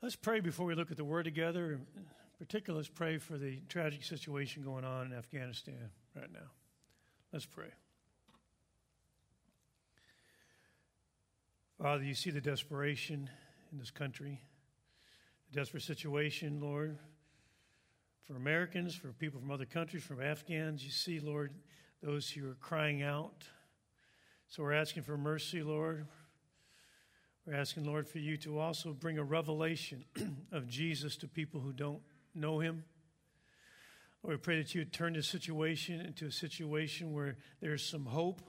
Let's pray before we look at the word together. In particular, let's pray for the tragic situation going on in Afghanistan right now. Let's pray. Father, you see the desperation in this country, the desperate situation, Lord, for Americans, for people from other countries, from Afghans. You see, Lord, those who are crying out. So we're asking for mercy, Lord. We're asking, Lord, for you to also bring a revelation of Jesus to people who don't know him. Lord, we pray that you would turn this situation into a situation where there's some hope,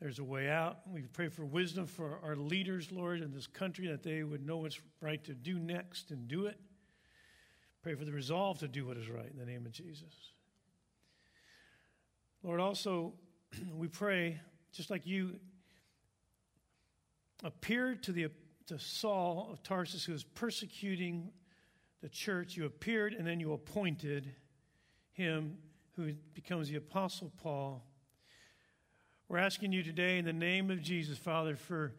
there's a way out. We pray for wisdom for our leaders, Lord, in this country, that they would know what's right to do next and do it. Pray for the resolve to do what is right in the name of Jesus. Lord, also, we pray, just like you appeared to, the, to Saul of Tarsus, who was persecuting the church. You appeared and then you appointed him, who becomes the Apostle Paul. We're asking you today, in the name of Jesus, Father, for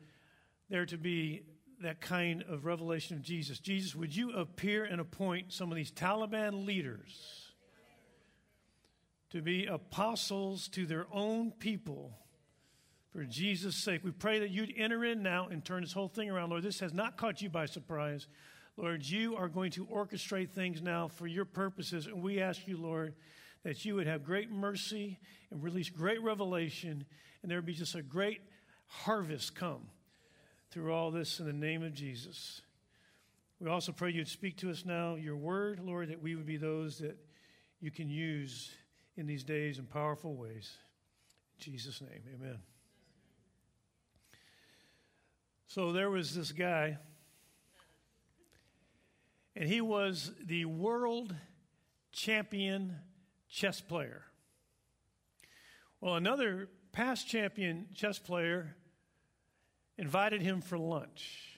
there to be that kind of revelation of Jesus. Jesus, would you appear and appoint some of these Taliban leaders to be apostles to their own people? For Jesus' sake. We pray that you'd enter in now and turn this whole thing around. Lord, this has not caught you by surprise. Lord, you are going to orchestrate things now for your purposes. And we ask you, Lord, that you would have great mercy and release great revelation, and there would be just a great harvest come through all this in the name of Jesus. We also pray you'd speak to us now, your word, Lord, that we would be those that you can use in these days in powerful ways. In Jesus' name, amen. So there was this guy, and he was the world champion chess player. Well, another past champion chess player invited him for lunch.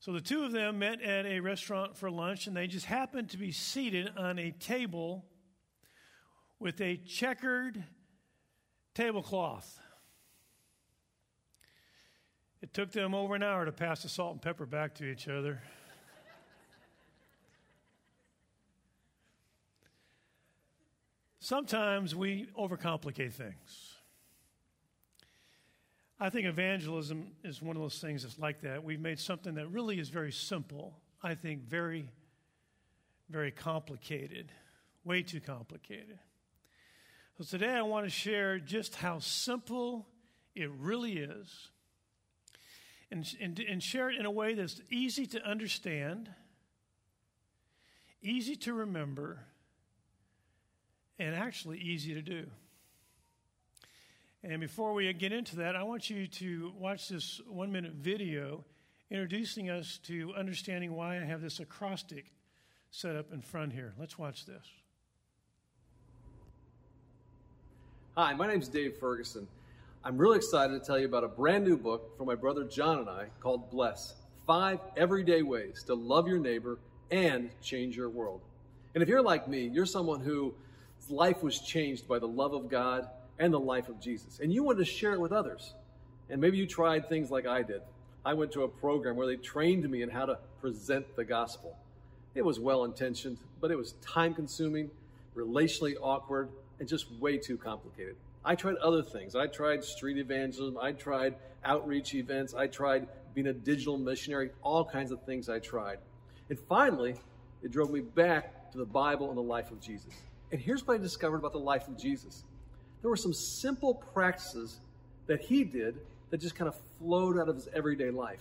So the two of them met at a restaurant for lunch, and they just happened to be seated on a table with a checkered tablecloth. It took them over an hour to pass the salt and pepper back to each other. Sometimes we overcomplicate things. I think evangelism is one of those things that's like that. We've made something that really is very simple, I think very, very complicated, way too complicated. So today I want to share just how simple it really is and, and, and share it in a way that's easy to understand, easy to remember, and actually easy to do. And before we get into that, I want you to watch this one minute video introducing us to understanding why I have this acrostic set up in front here. Let's watch this. Hi, my name is Dave Ferguson. I'm really excited to tell you about a brand new book from my brother Jon and I called Bless Five Everyday Ways to Love Your Neighbor and Change Your World. And if you're like me, you're someone whose life was changed by the love of God and the life of Jesus, and you want to share it with others. And maybe you tried things like I did. I went to a program where they trained me in how to present the gospel. It was well intentioned, but it was time consuming, relationally awkward, and just way too complicated. I tried other things. I tried street evangelism. I tried outreach events. I tried being a digital missionary, all kinds of things I tried. And finally, it drove me back to the Bible and the life of Jesus. And here's what I discovered about the life of Jesus there were some simple practices that he did that just kind of flowed out of his everyday life.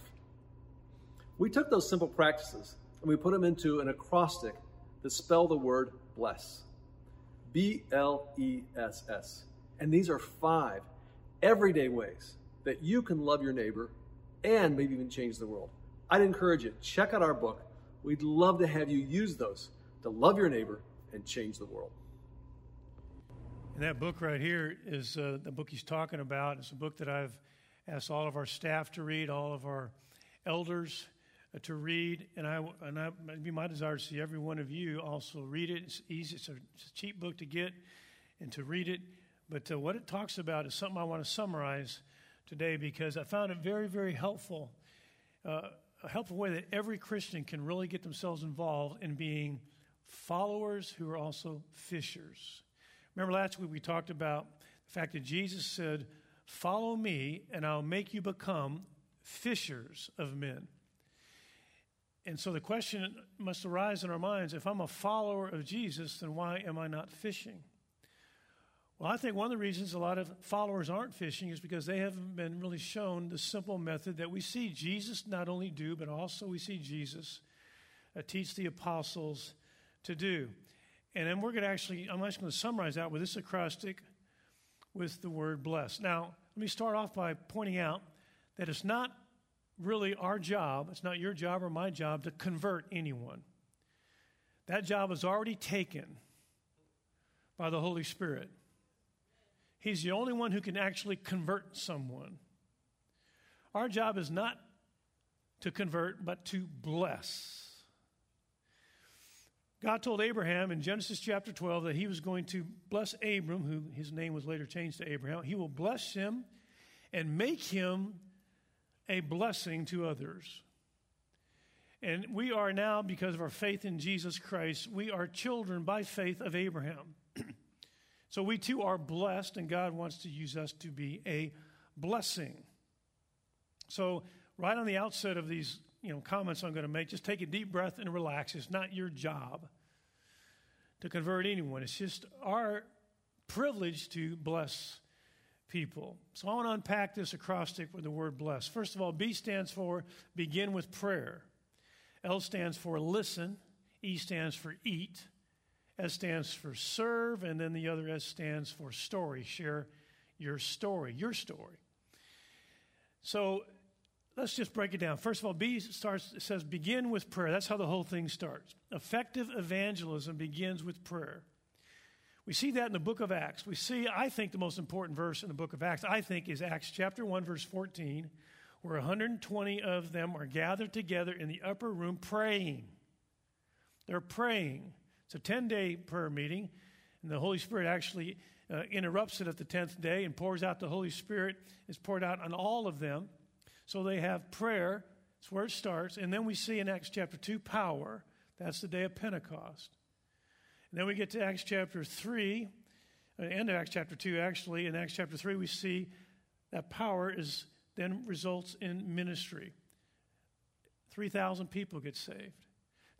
We took those simple practices and we put them into an acrostic that spelled the word bless B L E S S. And these are five everyday ways that you can love your neighbor and maybe even change the world. I'd encourage you, check out our book. We'd love to have you use those to love your neighbor and change the world. And that book right here is uh, the book he's talking about. It's a book that I've asked all of our staff to read, all of our elders uh, to read, and I and I, it'd be my desire to see every one of you also read it. It's easy. It's a, it's a cheap book to get and to read it. But uh, what it talks about is something I want to summarize today because I found it very, very helpful. Uh, a helpful way that every Christian can really get themselves involved in being followers who are also fishers. Remember last week we talked about the fact that Jesus said, Follow me, and I'll make you become fishers of men. And so the question must arise in our minds if I'm a follower of Jesus, then why am I not fishing? Well, I think one of the reasons a lot of followers aren't fishing is because they haven't been really shown the simple method that we see Jesus not only do, but also we see Jesus uh, teach the apostles to do. And then we're going to actually, I'm actually going to summarize that with this acrostic with the word bless. Now, let me start off by pointing out that it's not really our job, it's not your job or my job to convert anyone. That job is already taken by the Holy Spirit. He's the only one who can actually convert someone. Our job is not to convert, but to bless. God told Abraham in Genesis chapter 12 that he was going to bless Abram, who his name was later changed to Abraham. He will bless him and make him a blessing to others. And we are now, because of our faith in Jesus Christ, we are children by faith of Abraham. So we too are blessed, and God wants to use us to be a blessing. So, right on the outset of these you know, comments I'm going to make, just take a deep breath and relax. It's not your job to convert anyone, it's just our privilege to bless people. So, I want to unpack this acrostic with the word bless. First of all, B stands for begin with prayer, L stands for listen, E stands for eat. S stands for serve, and then the other S stands for story. Share your story, your story. So let's just break it down. First of all, B starts, says begin with prayer. That's how the whole thing starts. Effective evangelism begins with prayer. We see that in the book of Acts. We see, I think, the most important verse in the book of Acts, I think, is Acts chapter 1, verse 14, where 120 of them are gathered together in the upper room praying. They're praying. It's a 10 day prayer meeting, and the Holy Spirit actually uh, interrupts it at the 10th day and pours out the Holy Spirit, is poured out on all of them. So they have prayer, that's where it starts. And then we see in Acts chapter 2 power. That's the day of Pentecost. And then we get to Acts chapter 3, uh, end of Acts chapter 2, actually. In Acts chapter 3, we see that power is then results in ministry. 3,000 people get saved.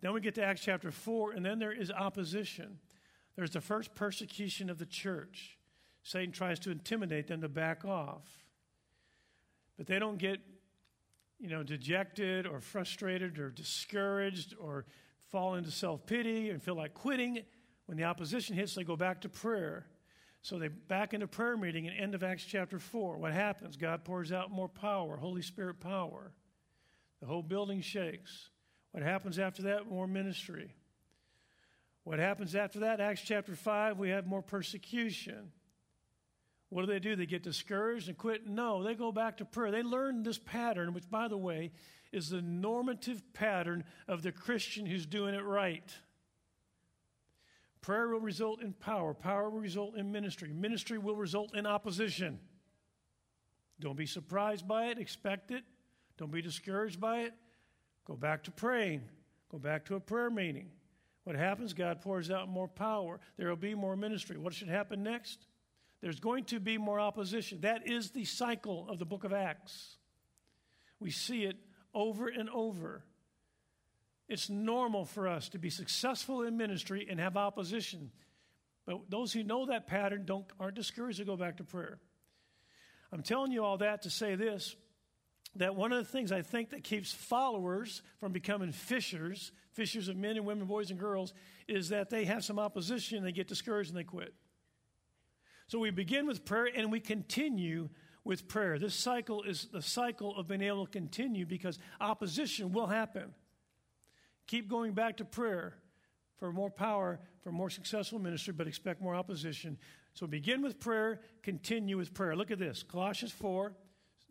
Then we get to Acts chapter 4, and then there is opposition. There's the first persecution of the church. Satan tries to intimidate them to back off. But they don't get, you know, dejected or frustrated or discouraged or fall into self pity and feel like quitting. When the opposition hits, they go back to prayer. So they back into prayer meeting at end of Acts chapter 4. What happens? God pours out more power, Holy Spirit power. The whole building shakes. What happens after that? More ministry. What happens after that? Acts chapter 5, we have more persecution. What do they do? They get discouraged and quit? No, they go back to prayer. They learn this pattern, which, by the way, is the normative pattern of the Christian who's doing it right. Prayer will result in power, power will result in ministry, ministry will result in opposition. Don't be surprised by it, expect it. Don't be discouraged by it. Go back to praying. Go back to a prayer meeting. What happens? God pours out more power. There will be more ministry. What should happen next? There's going to be more opposition. That is the cycle of the book of Acts. We see it over and over. It's normal for us to be successful in ministry and have opposition. But those who know that pattern don't, aren't discouraged to go back to prayer. I'm telling you all that to say this that one of the things I think that keeps followers from becoming fishers, fishers of men and women, boys and girls, is that they have some opposition, they get discouraged, and they quit. So we begin with prayer and we continue with prayer. This cycle is the cycle of being able to continue because opposition will happen. Keep going back to prayer for more power, for more successful ministry, but expect more opposition. So begin with prayer, continue with prayer. Look at this Colossians 4,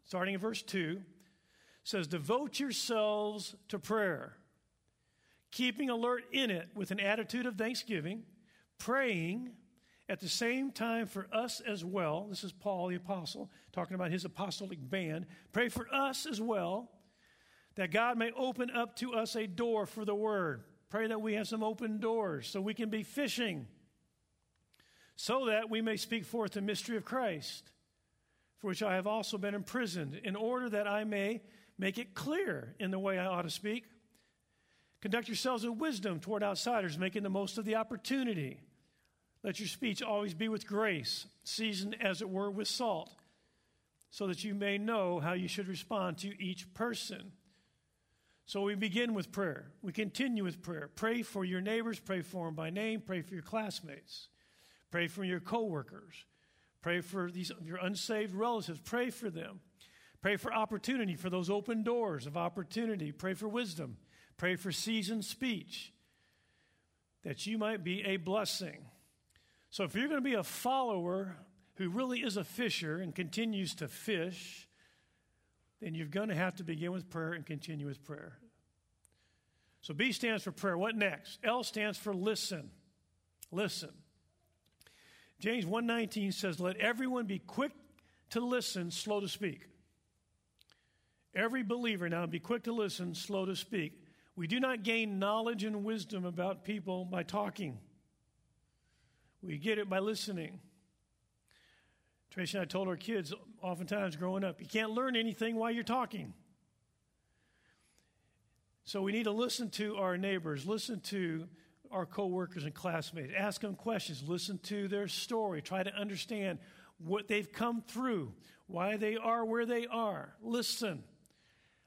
starting in verse 2 says, Devote yourselves to prayer, keeping alert in it with an attitude of thanksgiving, praying at the same time for us as well. This is Paul the Apostle talking about his apostolic band. Pray for us as well, that God may open up to us a door for the word. Pray that we have some open doors so we can be fishing, so that we may speak forth the mystery of Christ, for which I have also been imprisoned, in order that I may make it clear in the way I ought to speak. Conduct yourselves with wisdom toward outsiders, making the most of the opportunity. Let your speech always be with grace, seasoned as it were with salt, so that you may know how you should respond to each person. So we begin with prayer. We continue with prayer. Pray for your neighbors, pray for them by name, pray for your classmates, pray for your coworkers, pray for these your unsaved relatives, pray for them. Pray for opportunity, for those open doors of opportunity. Pray for wisdom. Pray for seasoned speech, that you might be a blessing. So, if you're going to be a follower who really is a fisher and continues to fish, then you're going to have to begin with prayer and continue with prayer. So B stands for prayer. What next? L stands for listen. Listen. James 1:19 says, "Let everyone be quick to listen, slow to speak." Every believer now be quick to listen, slow to speak. We do not gain knowledge and wisdom about people by talking. We get it by listening. Tracy and I told our kids oftentimes growing up, you can't learn anything while you're talking. So we need to listen to our neighbors, listen to our coworkers and classmates, ask them questions, listen to their story, try to understand what they've come through, why they are where they are. Listen.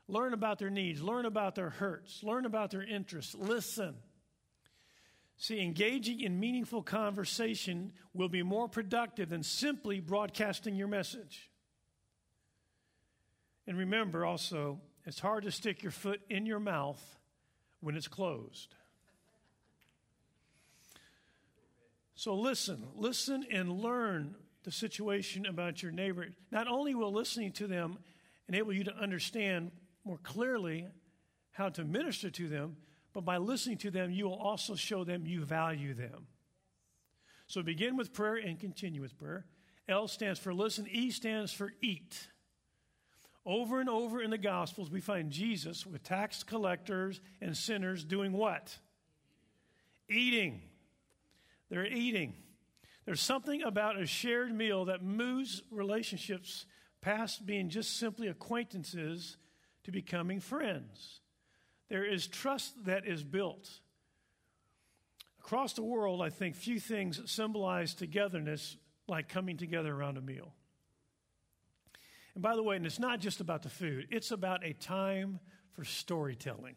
Learn about their needs, learn about their hurts, learn about their interests. Listen. See, engaging in meaningful conversation will be more productive than simply broadcasting your message. And remember also, it's hard to stick your foot in your mouth when it's closed. So listen, listen and learn the situation about your neighbor. Not only will listening to them enable you to understand more clearly how to minister to them, but by listening to them, you will also show them you value them. So begin with prayer and continue with prayer. L stands for listen, E stands for eat. Over and over in the Gospels, we find Jesus with tax collectors and sinners doing what? Eating. They're eating. There's something about a shared meal that moves relationships past being just simply acquaintances to becoming friends. There is trust that is built. Across the world, I think few things symbolize togetherness like coming together around a meal. And by the way, and it's not just about the food, it's about a time for storytelling.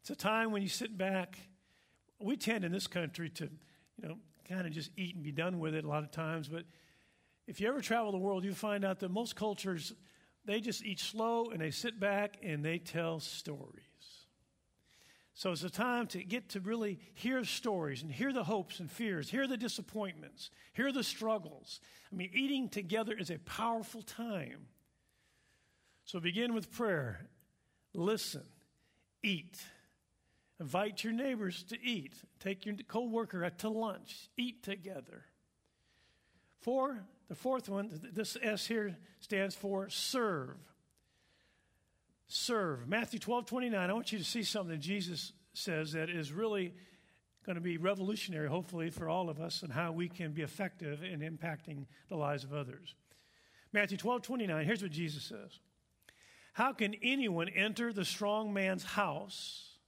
It's a time when you sit back. We tend in this country to, you know, kind of just eat and be done with it a lot of times. But if you ever travel the world, you find out that most cultures they just eat slow and they sit back and they tell stories. So it's a time to get to really hear stories and hear the hopes and fears, hear the disappointments, hear the struggles. I mean, eating together is a powerful time. So begin with prayer, listen, eat. Invite your neighbors to eat. Take your coworker to lunch. Eat together. Four, the fourth one, this S here stands for serve. Serve. Matthew 12, 29. I want you to see something that Jesus says that is really going to be revolutionary, hopefully, for all of us and how we can be effective in impacting the lives of others. Matthew 12, 29. Here's what Jesus says How can anyone enter the strong man's house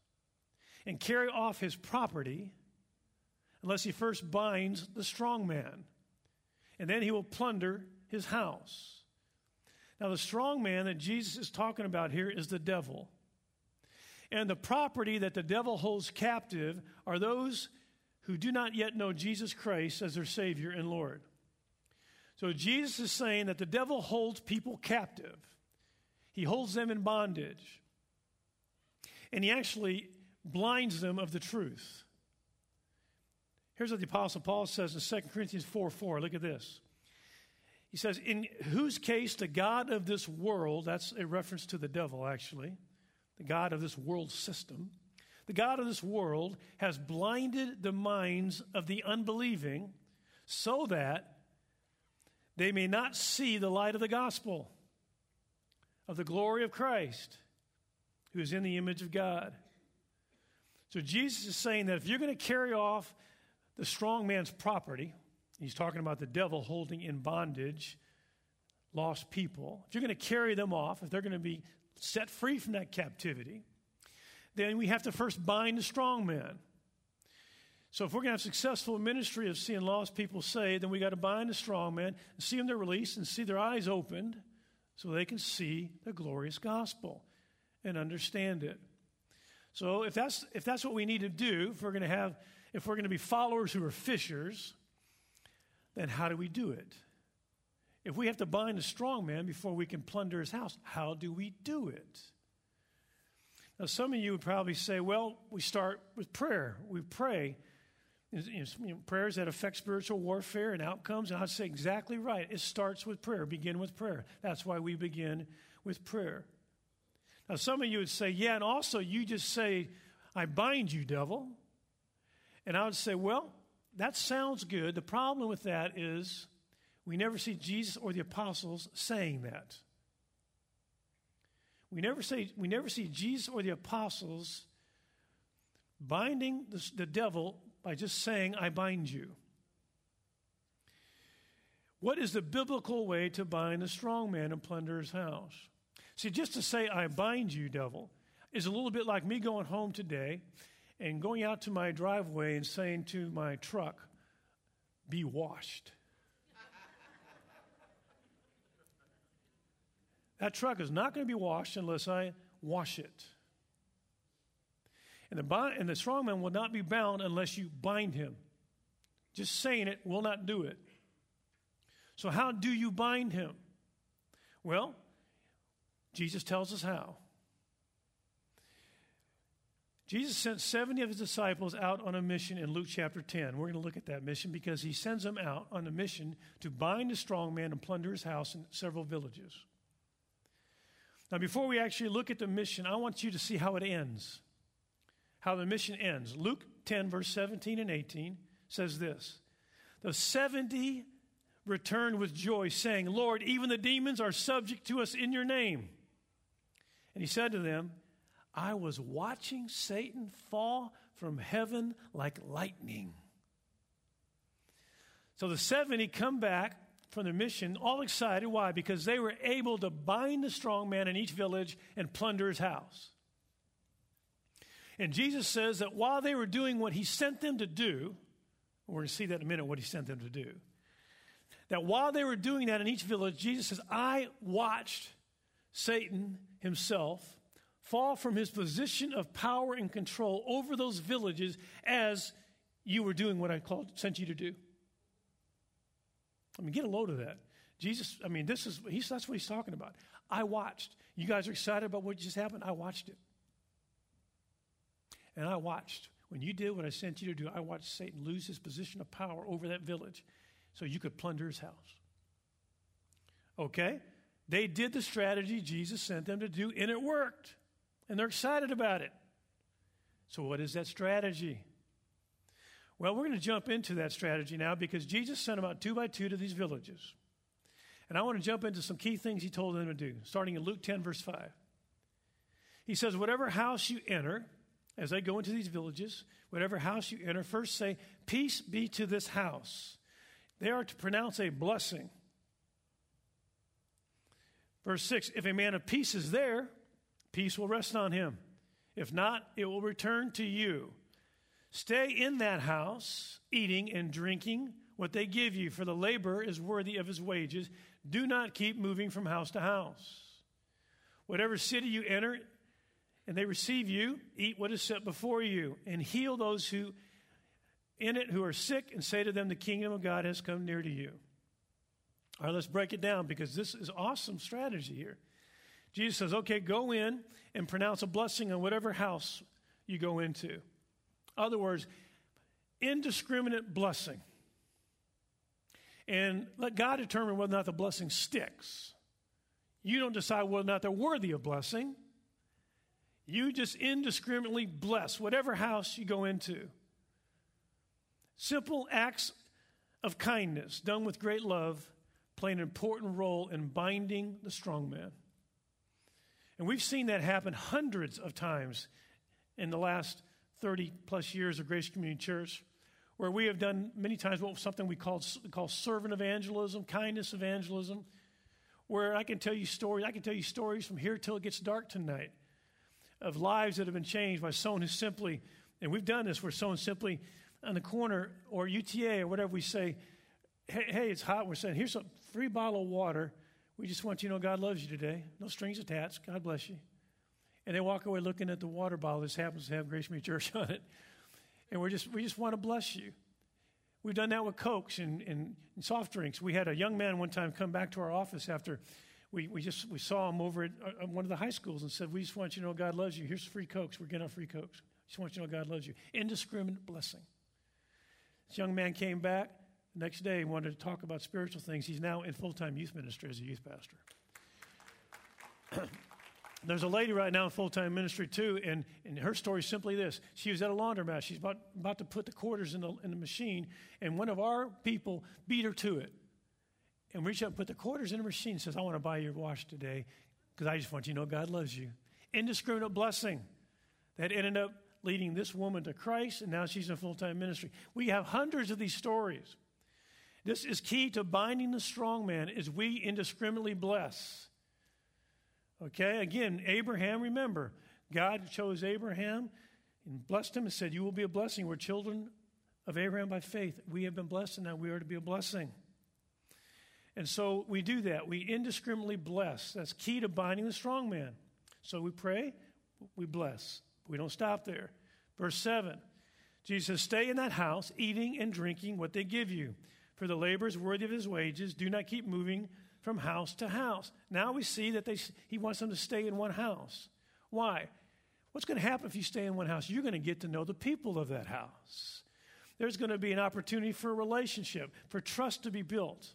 and carry off his property unless he first binds the strong man? And then he will plunder his house. Now, the strong man that Jesus is talking about here is the devil. And the property that the devil holds captive are those who do not yet know Jesus Christ as their Savior and Lord. So, Jesus is saying that the devil holds people captive, he holds them in bondage, and he actually blinds them of the truth. Here's what the Apostle Paul says in 2 Corinthians 4 4. Look at this. He says, In whose case the God of this world, that's a reference to the devil actually, the God of this world system, the God of this world has blinded the minds of the unbelieving so that they may not see the light of the gospel, of the glory of Christ, who is in the image of God. So Jesus is saying that if you're going to carry off the strong man's property, he's talking about the devil holding in bondage lost people, if you're going to carry them off, if they're going to be set free from that captivity, then we have to first bind the strong man. So if we're going to have successful ministry of seeing lost people saved, then we got to bind the strong man and see them they're released and see their eyes opened so they can see the glorious gospel and understand it. So if that's if that's what we need to do, if we're going to have if we're going to be followers who are fishers, then how do we do it? If we have to bind a strong man before we can plunder his house, how do we do it? Now, some of you would probably say, well, we start with prayer. We pray. You know, prayers that affect spiritual warfare and outcomes. And I'd say exactly right. It starts with prayer. Begin with prayer. That's why we begin with prayer. Now, some of you would say, yeah, and also you just say, I bind you, devil. And I would say, well, that sounds good. The problem with that is we never see Jesus or the apostles saying that. We never, say, we never see Jesus or the apostles binding the, the devil by just saying, I bind you. What is the biblical way to bind a strong man and plunder his house? See, just to say, I bind you, devil, is a little bit like me going home today and going out to my driveway and saying to my truck, Be washed. That truck is not going to be washed unless I wash it. And the, and the strong man will not be bound unless you bind him. Just saying it will not do it. So, how do you bind him? Well, Jesus tells us how. Jesus sent 70 of his disciples out on a mission in Luke chapter 10. We're going to look at that mission because he sends them out on a mission to bind a strong man and plunder his house in several villages. Now, before we actually look at the mission, I want you to see how it ends. How the mission ends. Luke 10, verse 17 and 18 says this The 70 returned with joy, saying, Lord, even the demons are subject to us in your name. And he said to them, I was watching Satan fall from heaven like lightning. So the 70 come back from their mission, all excited. Why? Because they were able to bind the strong man in each village and plunder his house. And Jesus says that while they were doing what he sent them to do, we're going to see that in a minute, what he sent them to do. That while they were doing that in each village, Jesus says, I watched Satan himself fall from his position of power and control over those villages as you were doing what I called, sent you to do. I mean, get a load of that. Jesus, I mean, this is, he's, that's what he's talking about. I watched. You guys are excited about what just happened? I watched it. And I watched. When you did what I sent you to do, I watched Satan lose his position of power over that village so you could plunder his house. Okay? They did the strategy Jesus sent them to do, and it worked. And they're excited about it. So, what is that strategy? Well, we're going to jump into that strategy now because Jesus sent them out two by two to these villages. And I want to jump into some key things he told them to do, starting in Luke 10, verse 5. He says, Whatever house you enter, as they go into these villages, whatever house you enter, first say, Peace be to this house. They are to pronounce a blessing. Verse 6 If a man of peace is there, peace will rest on him. If not, it will return to you. Stay in that house, eating and drinking what they give you, for the laborer is worthy of his wages. Do not keep moving from house to house. Whatever city you enter and they receive you, eat what is set before you, and heal those who in it who are sick, and say to them, The kingdom of God has come near to you. All right, let's break it down because this is awesome strategy here. Jesus says, Okay, go in and pronounce a blessing on whatever house you go into other words, indiscriminate blessing. And let God determine whether or not the blessing sticks. You don't decide whether or not they're worthy of blessing. You just indiscriminately bless whatever house you go into. Simple acts of kindness done with great love play an important role in binding the strong man. And we've seen that happen hundreds of times in the last 30 plus years of Grace Community Church, where we have done many times what something we call, call servant evangelism, kindness evangelism, where I can tell you stories. I can tell you stories from here till it gets dark tonight of lives that have been changed by someone who simply, and we've done this where someone simply on the corner or UTA or whatever we say, hey, hey, it's hot. We're saying, here's a free bottle of water. We just want you to know God loves you today. No strings attached. God bless you. And they walk away looking at the water bottle. This happens to have Grace Community Church on it. And we're just, we just want to bless you. We've done that with Cokes and, and, and soft drinks. We had a young man one time come back to our office after we, we just we saw him over at uh, one of the high schools and said, We just want you to know God loves you. Here's free Cokes. We're getting out free Cokes. Just want you to know God loves you. Indiscriminate blessing. This young man came back next day wanted to talk about spiritual things. He's now in full time youth ministry as a youth pastor. There's a lady right now in full time ministry too, and, and her story is simply this. She was at a laundromat. She's about, about to put the quarters in the, in the machine, and one of our people beat her to it and reached out and put the quarters in the machine and says, I want to buy your wash today because I just want you to know God loves you. Indiscriminate blessing that ended up leading this woman to Christ, and now she's in full time ministry. We have hundreds of these stories. This is key to binding the strong man is we indiscriminately bless. Okay, again, Abraham, remember, God chose Abraham and blessed him and said, You will be a blessing. We're children of Abraham by faith. We have been blessed, and now we are to be a blessing. And so we do that. We indiscriminately bless. That's key to binding the strong man. So we pray, we bless. We don't stop there. Verse 7 Jesus says, Stay in that house, eating and drinking what they give you. For the labor is worthy of his wages. Do not keep moving from house to house. Now we see that they, he wants them to stay in one house. Why? What's going to happen if you stay in one house? You're going to get to know the people of that house. There's going to be an opportunity for a relationship, for trust to be built.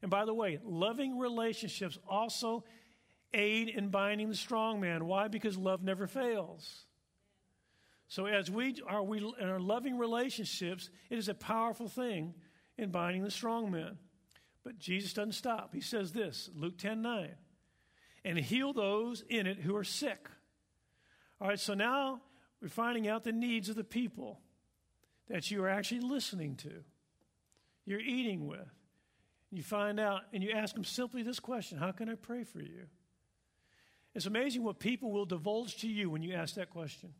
And by the way, loving relationships also aid in binding the strong man. Why? Because love never fails. So as we are we in our loving relationships, it is a powerful thing in binding the strong man. But Jesus doesn't stop. He says this, Luke 10 9, and heal those in it who are sick. All right, so now we're finding out the needs of the people that you are actually listening to, you're eating with. You find out and you ask them simply this question How can I pray for you? It's amazing what people will divulge to you when you ask that question.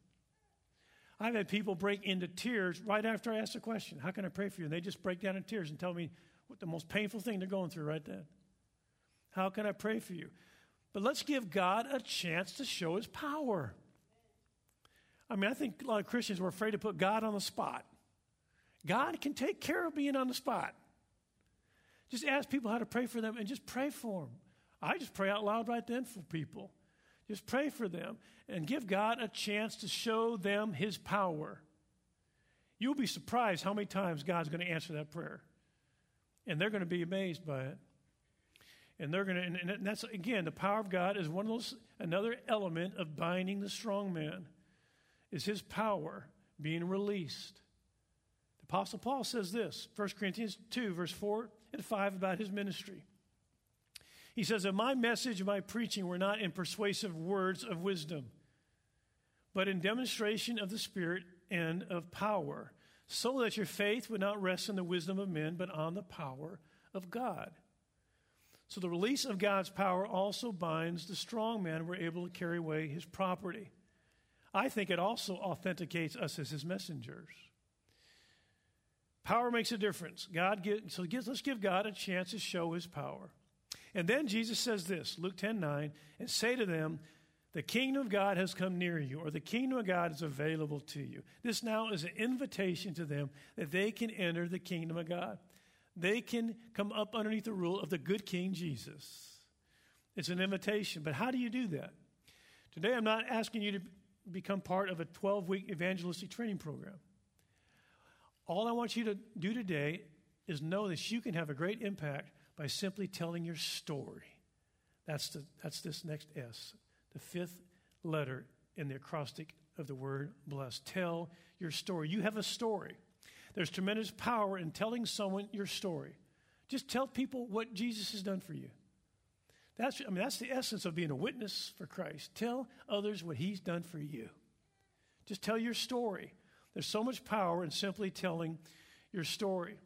I've had people break into tears right after I ask the question, How can I pray for you? And they just break down in tears and tell me what the most painful thing they're going through right then. How can I pray for you? But let's give God a chance to show his power. I mean, I think a lot of Christians were afraid to put God on the spot. God can take care of being on the spot. Just ask people how to pray for them and just pray for them. I just pray out loud right then for people. Just pray for them and give God a chance to show them his power. You'll be surprised how many times God's going to answer that prayer. And they're going to be amazed by it. And they're going to, and that's again, the power of God is one of those, another element of binding the strong man, is his power being released. The Apostle Paul says this, 1 Corinthians 2, verse 4 and 5 about his ministry. He says that my message my preaching were not in persuasive words of wisdom, but in demonstration of the Spirit and of power, so that your faith would not rest in the wisdom of men, but on the power of God. So the release of God's power also binds the strong man we're able to carry away his property. I think it also authenticates us as his messengers. Power makes a difference. God gives, so let's give God a chance to show his power. And then Jesus says this, Luke 10 9, and say to them, The kingdom of God has come near you, or the kingdom of God is available to you. This now is an invitation to them that they can enter the kingdom of God. They can come up underneath the rule of the good King Jesus. It's an invitation. But how do you do that? Today, I'm not asking you to become part of a 12 week evangelistic training program. All I want you to do today is know that you can have a great impact by simply telling your story. That's, the, that's this next S, the fifth letter in the acrostic of the word blessed. Tell your story. You have a story. There's tremendous power in telling someone your story. Just tell people what Jesus has done for you. That's, I mean, that's the essence of being a witness for Christ. Tell others what he's done for you. Just tell your story. There's so much power in simply telling your story.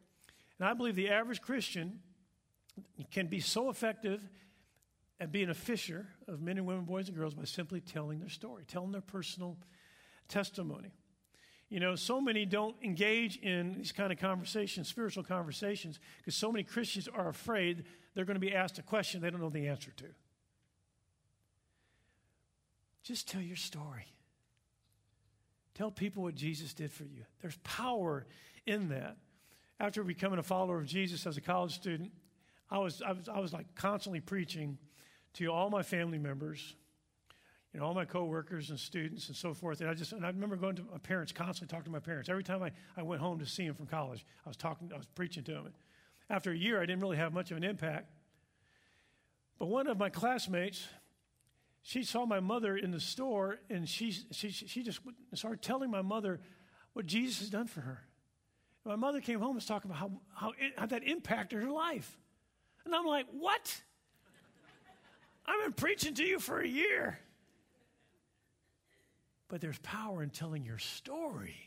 And I believe the average Christian can be so effective at being a fisher of men and women, boys and girls, by simply telling their story, telling their personal testimony. You know, so many don't engage in these kind of conversations, spiritual conversations, because so many Christians are afraid they're going to be asked a question they don't know the answer to. Just tell your story. Tell people what Jesus did for you. There's power in that. After becoming a follower of Jesus as a college student, I was, I was, I was like constantly preaching to all my family members, you know, all my coworkers and students and so forth. And I just, and I remember going to my parents, constantly talking to my parents. Every time I, I went home to see them from college, I was talking, I was preaching to them. After a year, I didn't really have much of an impact. But one of my classmates, she saw my mother in the store and she, she, she just started telling my mother what Jesus has done for her. My mother came home and was talking about how, how, how that impacted her life. And I'm like, what? I've been preaching to you for a year. But there's power in telling your story.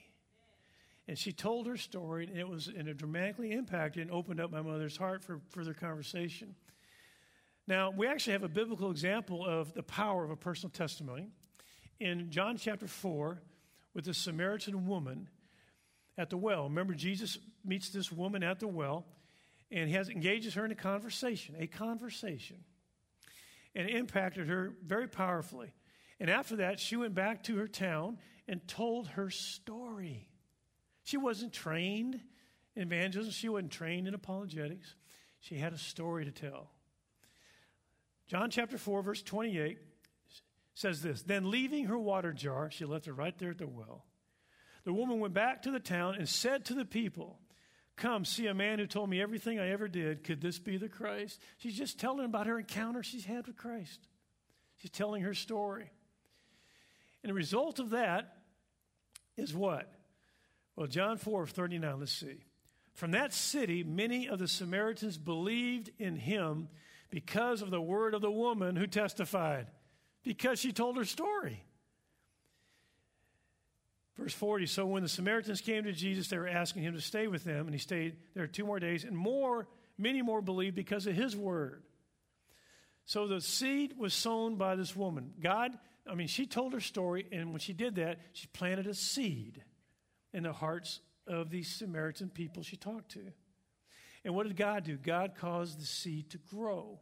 And she told her story, and it was and it dramatically impacted and opened up my mother's heart for further conversation. Now, we actually have a biblical example of the power of a personal testimony in John chapter 4 with the Samaritan woman at the well. Remember, Jesus meets this woman at the well and he has, engages her in a conversation, a conversation, and impacted her very powerfully. And after that, she went back to her town and told her story. She wasn't trained in evangelism, she wasn't trained in apologetics. She had a story to tell. John chapter 4, verse 28 says this Then leaving her water jar, she left it right there at the well. The woman went back to the town and said to the people, Come, see a man who told me everything I ever did. Could this be the Christ? She's just telling about her encounter she's had with Christ. She's telling her story. And the result of that is what? Well, John 4 39, let's see. From that city, many of the Samaritans believed in him because of the word of the woman who testified, because she told her story. Verse 40 So when the Samaritans came to Jesus, they were asking him to stay with them, and he stayed there two more days, and more, many more believed because of his word. So the seed was sown by this woman. God, I mean, she told her story, and when she did that, she planted a seed in the hearts of these Samaritan people she talked to. And what did God do? God caused the seed to grow.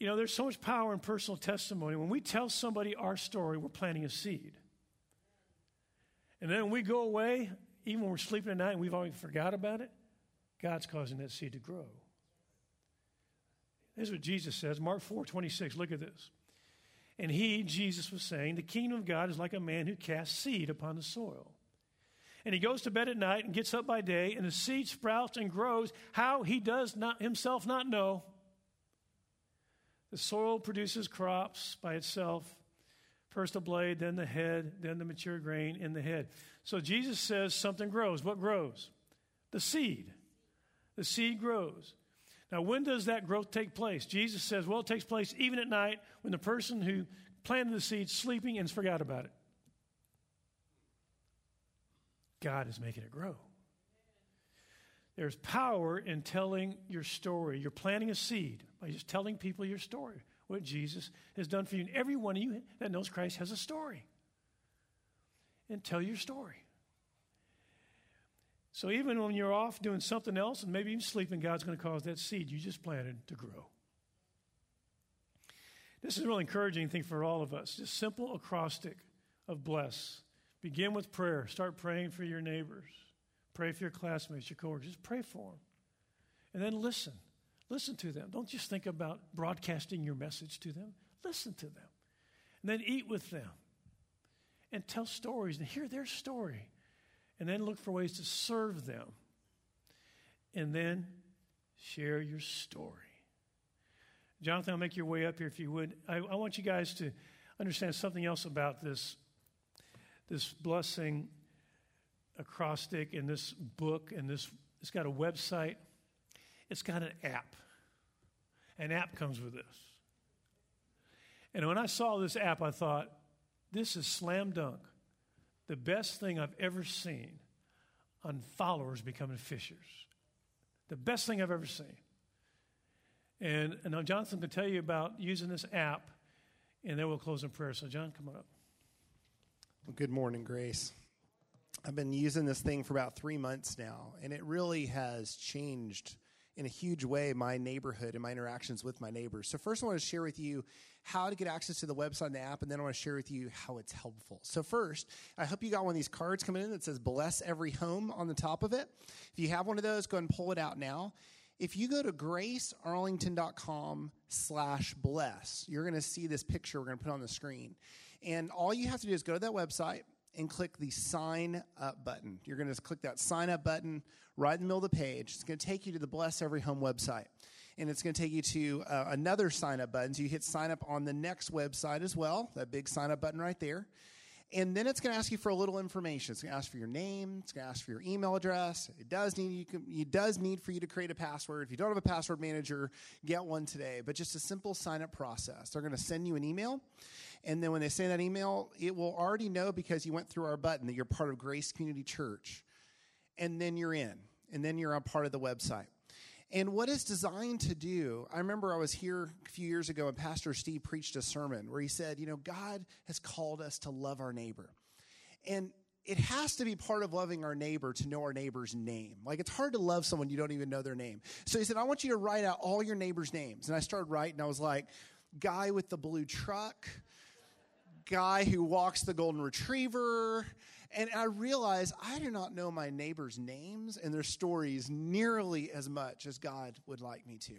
You know, there's so much power in personal testimony. When we tell somebody our story, we're planting a seed. And then we go away, even when we're sleeping at night and we've already forgot about it, God's causing that seed to grow. This is what Jesus says, Mark 4 26. Look at this. And he, Jesus, was saying, The kingdom of God is like a man who casts seed upon the soil. And he goes to bed at night and gets up by day, and the seed sprouts and grows. How he does not himself not know. The soil produces crops by itself First the blade, then the head, then the mature grain in the head. So Jesus says something grows. What grows? The seed. The seed grows. Now, when does that growth take place? Jesus says, well, it takes place even at night when the person who planted the seed is sleeping and forgot about it. God is making it grow. There's power in telling your story. You're planting a seed by just telling people your story what Jesus has done for you. And every one of you that knows Christ has a story. And tell your story. So even when you're off doing something else and maybe even sleeping, God's going to cause that seed you just planted to grow. This is a really encouraging thing for all of us. Just simple acrostic of bless. Begin with prayer. Start praying for your neighbors. Pray for your classmates, your coworkers. Just pray for them. And then listen. Listen to them. Don't just think about broadcasting your message to them. Listen to them. And then eat with them. And tell stories and hear their story. And then look for ways to serve them. And then share your story. Jonathan, I'll make your way up here if you would. I, I want you guys to understand something else about this, this blessing acrostic in this book and this it's got a website it's got an app. An app comes with this. And when I saw this app, I thought, this is slam dunk. The best thing I've ever seen on followers becoming fishers. The best thing I've ever seen. And, and now Jonathan can tell you about using this app, and then we'll close in prayer. So, John, come on up. Well, good morning, Grace. I've been using this thing for about three months now, and it really has changed in a huge way my neighborhood and my interactions with my neighbors. So, first, I want to share with you how to get access to the website and the app, and then I want to share with you how it's helpful. So, first, I hope you got one of these cards coming in that says Bless Every Home on the top of it. If you have one of those, go and pull it out now. If you go to gracearlington.com slash bless, you're going to see this picture we're going to put on the screen. And all you have to do is go to that website, and click the sign up button. You're going to click that sign up button right in the middle of the page. It's going to take you to the Bless Every Home website. And it's going to take you to uh, another sign up button. So you hit sign up on the next website as well, that big sign up button right there. And then it's going to ask you for a little information. It's going to ask for your name. It's going to ask for your email address. It does need you can, it does need for you to create a password. If you don't have a password manager, get one today. But just a simple sign up process. They're going to send you an email, and then when they send that email, it will already know because you went through our button that you're part of Grace Community Church. And then you're in, and then you're a part of the website. And what it's designed to do, I remember I was here a few years ago and Pastor Steve preached a sermon where he said, you know, God has called us to love our neighbor. And it has to be part of loving our neighbor to know our neighbor's name. Like it's hard to love someone you don't even know their name. So he said, I want you to write out all your neighbor's names. And I started writing. I was like, guy with the blue truck, guy who walks the golden retriever. And I realized I do not know my neighbors' names and their stories nearly as much as God would like me to.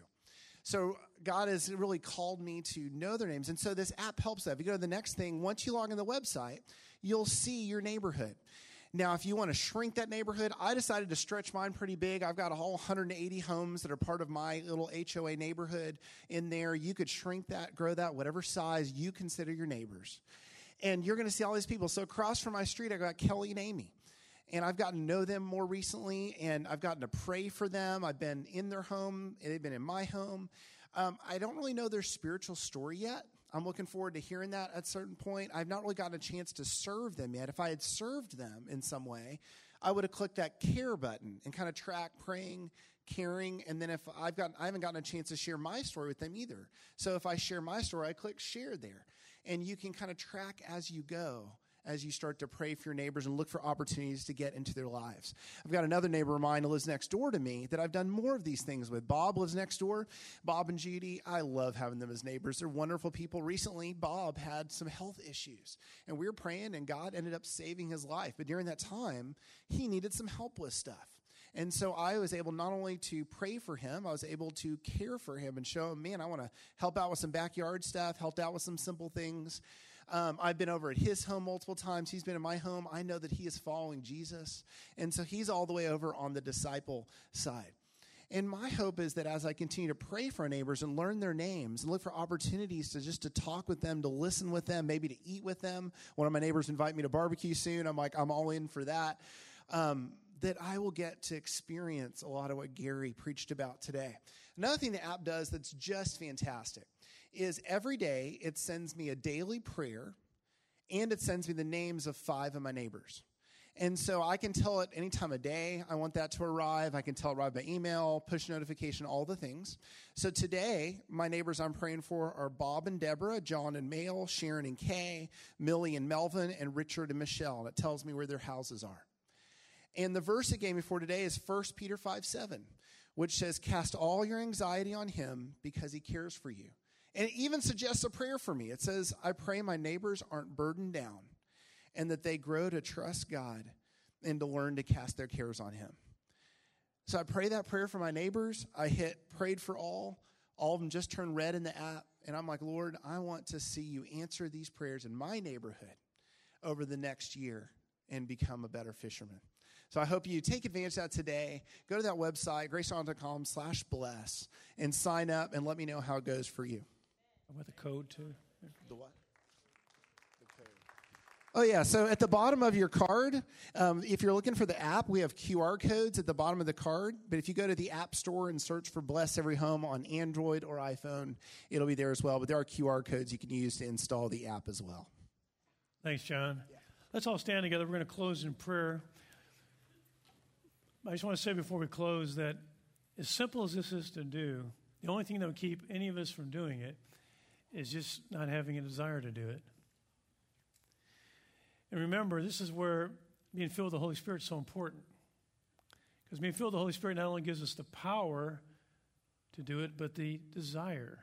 So God has really called me to know their names. And so this app helps that. If you go to the next thing, once you log in the website, you'll see your neighborhood. Now, if you want to shrink that neighborhood, I decided to stretch mine pretty big. I've got a whole 180 homes that are part of my little HOA neighborhood in there. You could shrink that, grow that, whatever size you consider your neighbors. And you're going to see all these people. So across from my street, I got Kelly and Amy. And I've gotten to know them more recently, and I've gotten to pray for them. I've been in their home, they've been in my home. Um, I don't really know their spiritual story yet. I'm looking forward to hearing that at a certain point. I've not really gotten a chance to serve them yet. If I had served them in some way, I would have clicked that care button and kind of track praying, caring, and then if I've got I haven't gotten a chance to share my story with them either. So if I share my story, I click share there. And you can kind of track as you go as you start to pray for your neighbors and look for opportunities to get into their lives. I've got another neighbor of mine who lives next door to me that I've done more of these things with. Bob lives next door. Bob and Judy, I love having them as neighbors. They're wonderful people. Recently, Bob had some health issues, and we were praying, and God ended up saving his life. But during that time, he needed some help with stuff. And so I was able not only to pray for him, I was able to care for him and show him, man, I want to help out with some backyard stuff, helped out with some simple things. Um, I've been over at his home multiple times. He's been in my home. I know that he is following Jesus. And so he's all the way over on the disciple side. And my hope is that as I continue to pray for our neighbors and learn their names and look for opportunities to just to talk with them, to listen with them, maybe to eat with them. One of my neighbors invite me to barbecue soon. I'm like, I'm all in for that. Um, that I will get to experience a lot of what Gary preached about today. Another thing the app does that's just fantastic is every day it sends me a daily prayer and it sends me the names of five of my neighbors. And so I can tell it any time of day. I want that to arrive. I can tell it arrive by email, push notification, all the things. So today, my neighbors I'm praying for are Bob and Deborah, John and Mail, Sharon and Kay, Millie and Melvin, and Richard and Michelle. And it tells me where their houses are. And the verse it gave me for today is 1 Peter 5 7, which says, Cast all your anxiety on him because he cares for you. And it even suggests a prayer for me. It says, I pray my neighbors aren't burdened down and that they grow to trust God and to learn to cast their cares on Him. So I pray that prayer for my neighbors. I hit prayed for all. All of them just turned red in the app. And I'm like, Lord, I want to see you answer these prayers in my neighborhood over the next year and become a better fisherman. So I hope you take advantage of that today. Go to that website, graceon.com slash bless, and sign up and let me know how it goes for you. With the code too. The what? Oh, yeah. So at the bottom of your card, um, if you're looking for the app, we have QR codes at the bottom of the card. But if you go to the App Store and search for Bless Every Home on Android or iPhone, it'll be there as well. But there are QR codes you can use to install the app as well. Thanks, Jon. Yeah. Let's all stand together. We're going to close in prayer. I just want to say before we close that as simple as this is to do, the only thing that would keep any of us from doing it is just not having a desire to do it. And remember, this is where being filled with the Holy Spirit is so important. Because being filled with the Holy Spirit not only gives us the power to do it, but the desire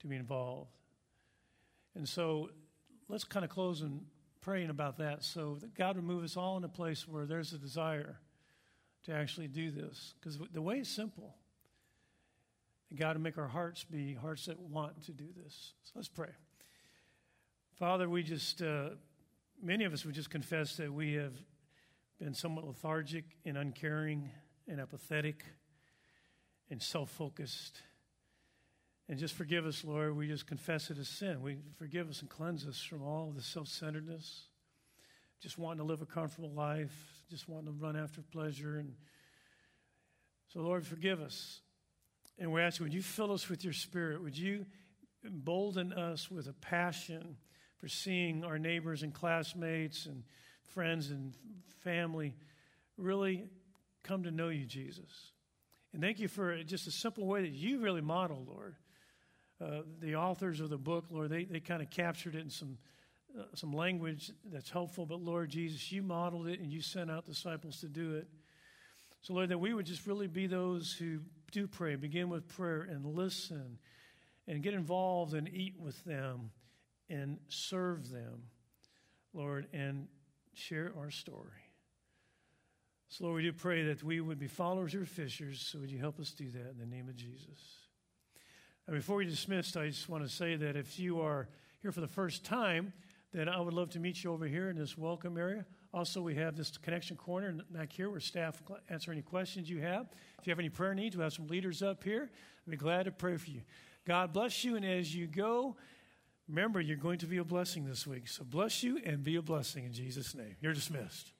to be involved. And so let's kind of close in praying about that so that God would move us all in a place where there's a desire to actually do this. Because the way is simple. God, to make our hearts be hearts that want to do this. So let's pray. Father, we just. Uh, many of us would just confess that we have been somewhat lethargic and uncaring and apathetic and self focused. And just forgive us, Lord. We just confess it as sin. We forgive us and cleanse us from all the self centeredness, just wanting to live a comfortable life, just wanting to run after pleasure. And so, Lord, forgive us. And we're asking, would you fill us with your spirit? Would you embolden us with a passion? for seeing our neighbors and classmates and friends and family really come to know you, Jesus. And thank you for just a simple way that you really model, Lord. Uh, the authors of the book, Lord, they, they kind of captured it in some, uh, some language that's helpful, but Lord Jesus, you modeled it and you sent out disciples to do it. So, Lord, that we would just really be those who do pray, begin with prayer and listen and get involved and eat with them and serve them, Lord, and share our story. So, Lord, we do pray that we would be followers or fishers. So, would you help us do that in the name of Jesus? And before we dismiss, I just want to say that if you are here for the first time, then I would love to meet you over here in this welcome area. Also, we have this connection corner back here where staff answer any questions you have. If you have any prayer needs, we have some leaders up here. I'd be glad to pray for you. God bless you, and as you go, Remember, you're going to be a blessing this week. So bless you and be a blessing in Jesus' name. You're dismissed.